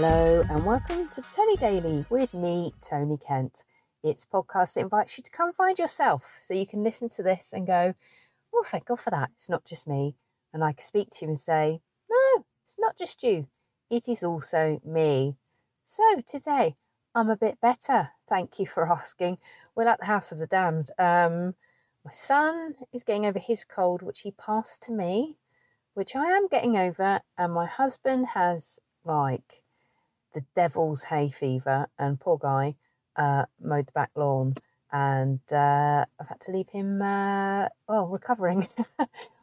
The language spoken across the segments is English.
Hello and welcome to Tony Daily with me, Tony Kent. It's a podcast that invites you to come find yourself so you can listen to this and go, oh, thank God for that. It's not just me. And I can speak to you and say, no, it's not just you. It is also me. So today I'm a bit better. Thank you for asking. We're at the House of the Damned. Um, my son is getting over his cold, which he passed to me, which I am getting over. And my husband has like the devil's hay fever, and poor guy uh, mowed the back lawn, and uh, I've had to leave him uh, well recovering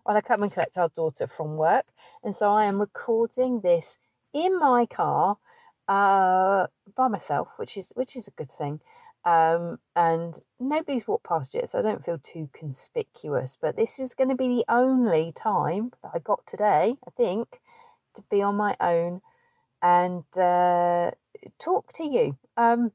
while I come and collect our daughter from work, and so I am recording this in my car uh, by myself, which is which is a good thing. Um, and nobody's walked past yet, so I don't feel too conspicuous. But this is going to be the only time that I got today, I think, to be on my own and uh, talk to you. Um,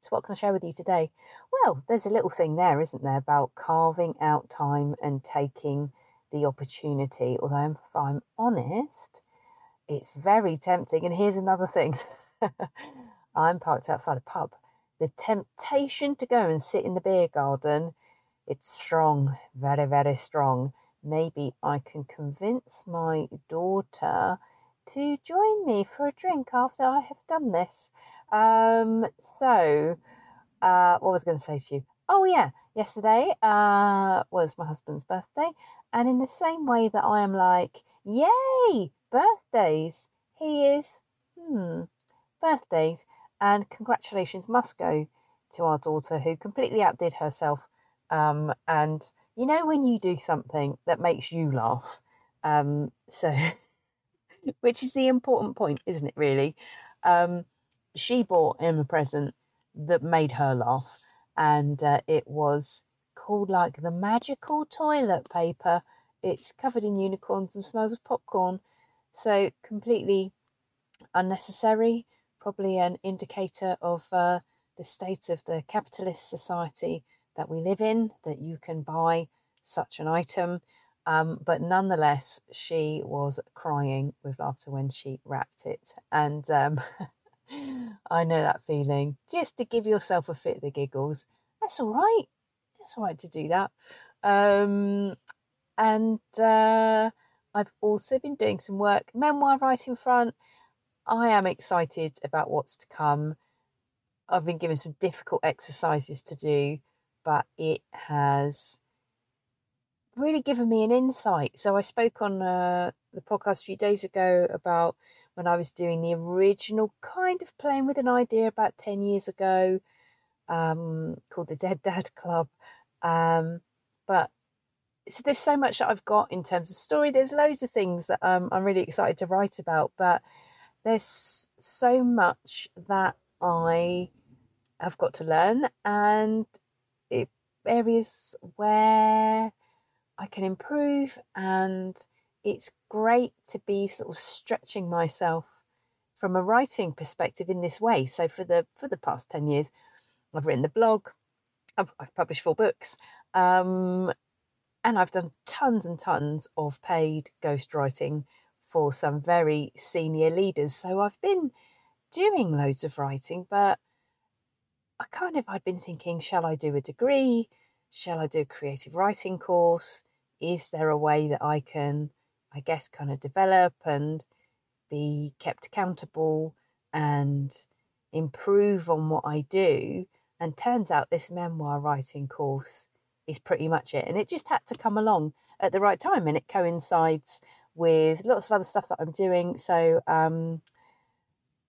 so, what can I share with you today? Well, there's a little thing there, isn't there, about carving out time and taking the opportunity. Although, if I'm honest, it's very tempting. And here's another thing I'm parked outside a pub. The temptation to go and sit in the beer garden, it's strong, very, very strong. Maybe I can convince my daughter to join me for a drink after I have done this. Um, so, uh, what was I going to say to you? Oh, yeah, yesterday uh, was my husband's birthday. And in the same way that I am like, yay, birthdays, he is, hmm, birthdays. And congratulations must go to our daughter who completely outdid herself. Um, and you know, when you do something that makes you laugh, um, so which is the important point, isn't it, really? Um, she bought him a present that made her laugh, and uh, it was called like the magical toilet paper. It's covered in unicorns and smells of popcorn. So, completely unnecessary, probably an indicator of uh, the state of the capitalist society that we live in, that you can buy such an item. Um, but nonetheless, she was crying with laughter when she wrapped it. And um, I know that feeling. Just to give yourself a fit of the giggles. That's all right. It's all right to do that. Um, and uh, I've also been doing some work, memoir writing front. I am excited about what's to come. I've been given some difficult exercises to do, but it has really given me an insight. So I spoke on uh, the podcast a few days ago about when I was doing the original kind of playing with an idea about 10 years ago um, called the Dead Dad Club. Um, but so there's so much that I've got in terms of story. There's loads of things that um, I'm really excited to write about, but there's so much that I have got to learn and it, areas where I can improve and it's great to be sort of stretching myself from a writing perspective in this way. So for the for the past 10 years, I've written the blog, I've, I've published four books, um, and I've done tons and tons of paid ghostwriting for some very senior leaders. So I've been doing loads of writing, but I kind of I'd been thinking, shall I do a degree? Shall I do a creative writing course? Is there a way that I can, I guess, kind of develop and be kept accountable and improve on what I do? And turns out this memoir writing course is pretty much it. And it just had to come along at the right time and it coincides with lots of other stuff that I'm doing. So, um,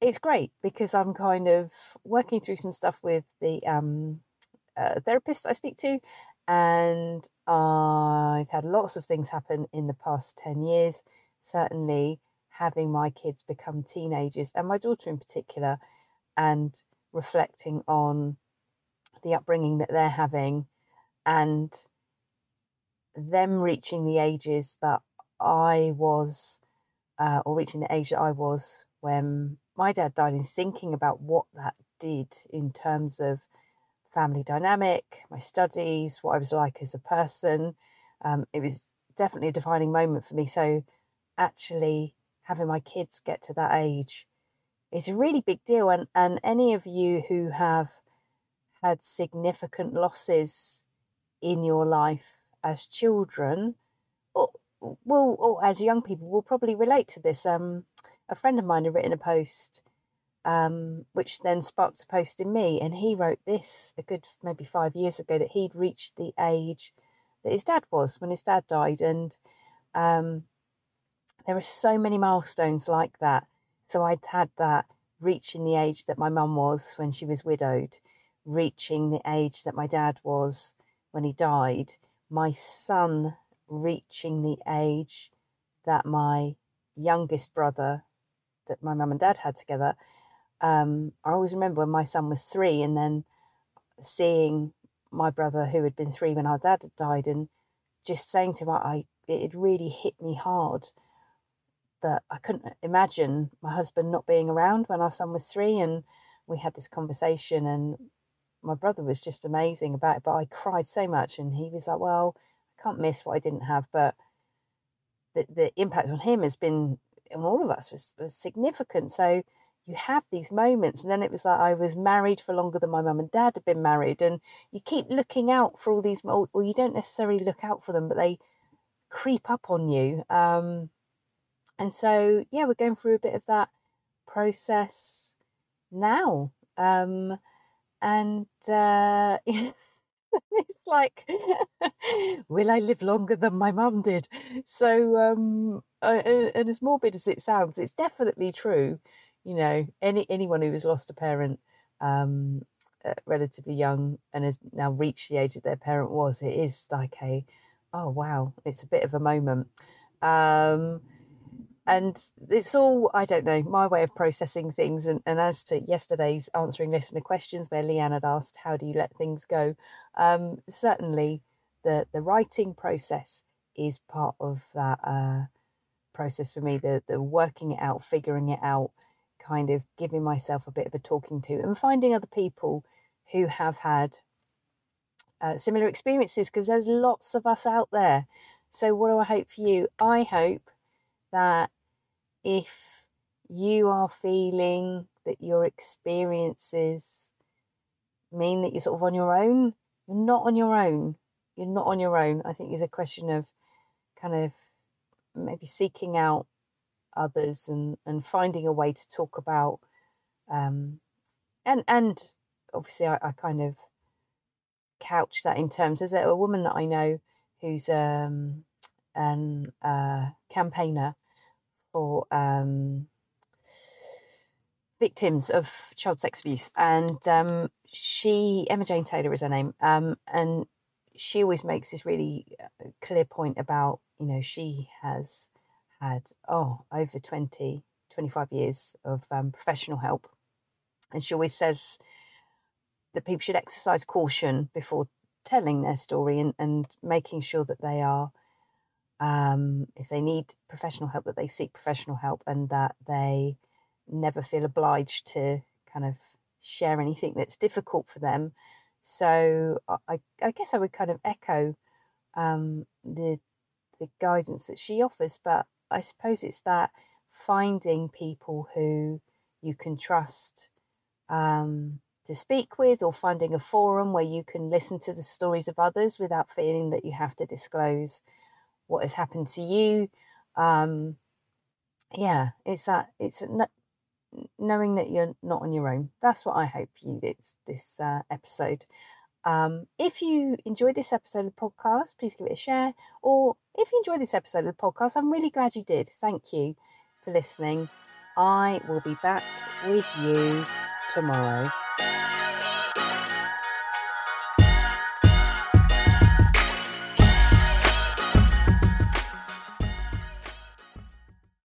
it's great because I'm kind of working through some stuff with the um, uh, therapist I speak to, and I've had lots of things happen in the past 10 years. Certainly, having my kids become teenagers, and my daughter in particular, and reflecting on the upbringing that they're having and them reaching the ages that I was, uh, or reaching the age that I was when my dad died, and thinking about what that did in terms of family dynamic, my studies, what I was like as a person. Um, it was definitely a defining moment for me. So, actually, having my kids get to that age it's a really big deal. And, and any of you who have had significant losses in your life as children, or, will, or as young people, will probably relate to this. Um, a friend of mine had written a post, um, which then sparked a post in me, and he wrote this a good maybe five years ago that he'd reached the age that his dad was when his dad died, and um, there are so many milestones like that so I'd had that reaching the age that my mum was when she was widowed, reaching the age that my dad was when he died, my son reaching the age that my youngest brother, that my mum and dad had together. Um, I always remember when my son was three, and then seeing my brother who had been three when our dad had died, and just saying to him, I, it really hit me hard that I couldn't imagine my husband not being around when our son was three. And we had this conversation, and my brother was just amazing about it. But I cried so much, and he was like, Well, I can't miss what I didn't have. But the, the impact on him has been, on all of us, was, was significant. So you have these moments. And then it was like I was married for longer than my mum and dad had been married. And you keep looking out for all these, or you don't necessarily look out for them, but they creep up on you. Um, and so, yeah, we're going through a bit of that process now. Um, and uh, it's like, will I live longer than my mum did? So, um, uh, and as morbid as it sounds, it's definitely true. You know, any anyone who has lost a parent um, uh, relatively young and has now reached the age that their parent was, it is like a, oh wow, it's a bit of a moment. Um, and it's all i don't know my way of processing things and, and as to yesterday's answering listener questions where leanne had asked how do you let things go um, certainly the the writing process is part of that uh, process for me the the working it out figuring it out kind of giving myself a bit of a talking to and finding other people who have had uh, similar experiences because there's lots of us out there so what do i hope for you i hope that if you are feeling that your experiences mean that you're sort of on your own, you're not on your own. You're not on your own. I think it's a question of kind of maybe seeking out others and, and finding a way to talk about um, and and obviously I, I kind of couch that in terms is there a woman that I know who's um, an uh, campaigner for um, victims of child sex abuse, and um, she Emma Jane Taylor is her name, um, and she always makes this really uh, clear point about you know she has had oh over 20 25 years of um, professional help and she always says that people should exercise caution before telling their story and, and making sure that they are um, if they need professional help, that they seek professional help and that they never feel obliged to kind of share anything that's difficult for them. So I, I guess I would kind of echo um, the the guidance that she offers, but I suppose it's that finding people who you can trust um, to speak with, or finding a forum where you can listen to the stories of others without feeling that you have to disclose what has happened to you. Um, yeah, it's that it's knowing that you're not on your own. That's what I hope you this this uh, episode. Um, if you enjoyed this episode of the podcast, please give it a share. Or if you enjoyed this episode of the podcast, I'm really glad you did. Thank you for listening. I will be back with you tomorrow.